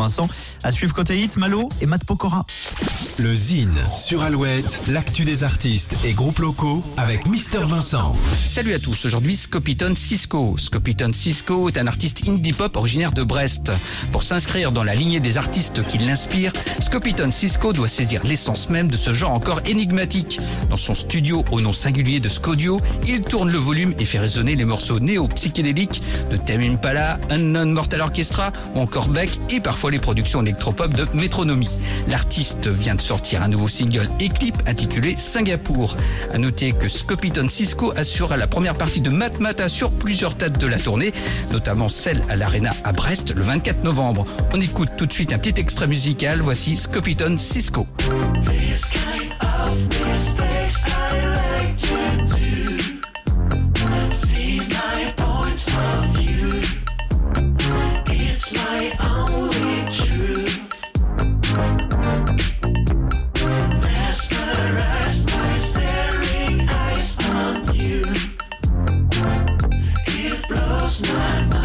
Vincent. À suivre côté hit, Malo et Matt Pokora. Le Zine sur Alouette, l'actu des artistes et groupes locaux avec Mister Vincent. Salut à tous, aujourd'hui Scopiton Cisco. Scopiton Cisco est un artiste indie pop originaire de Brest. Pour s'inscrire dans la lignée des artistes qui l'inspirent, Scopiton Cisco doit saisir l'essence même de ce genre encore énigmatique. Dans son studio au nom singulier de Scodio, il tourne le volume et fait résonner les morceaux néo-psychédéliques de Tame Impala, Unknown Mortal Orchestra ou encore Beck et parfois les productions électropop de Métronomie. L'artiste vient de sortir un nouveau single et clip intitulé Singapour. À noter que Scopiton Cisco assurera la première partie de Matmata sur plusieurs dates de la tournée, notamment celle à l'Arena à Brest le 24 novembre. On écoute tout de suite un petit extrait musical. Voici Scopiton Cisco. last night.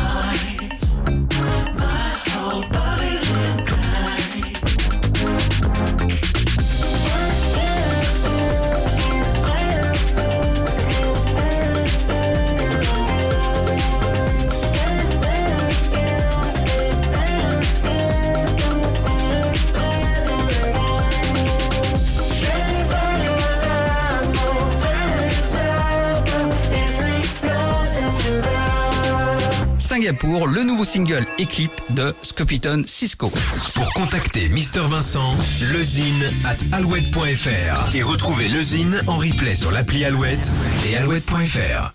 Singapour, le nouveau single et de Scopiton Cisco. Pour contacter Mister Vincent, lezine at alouette.fr et retrouver le Zine en replay sur l'appli Alouette et alouette.fr.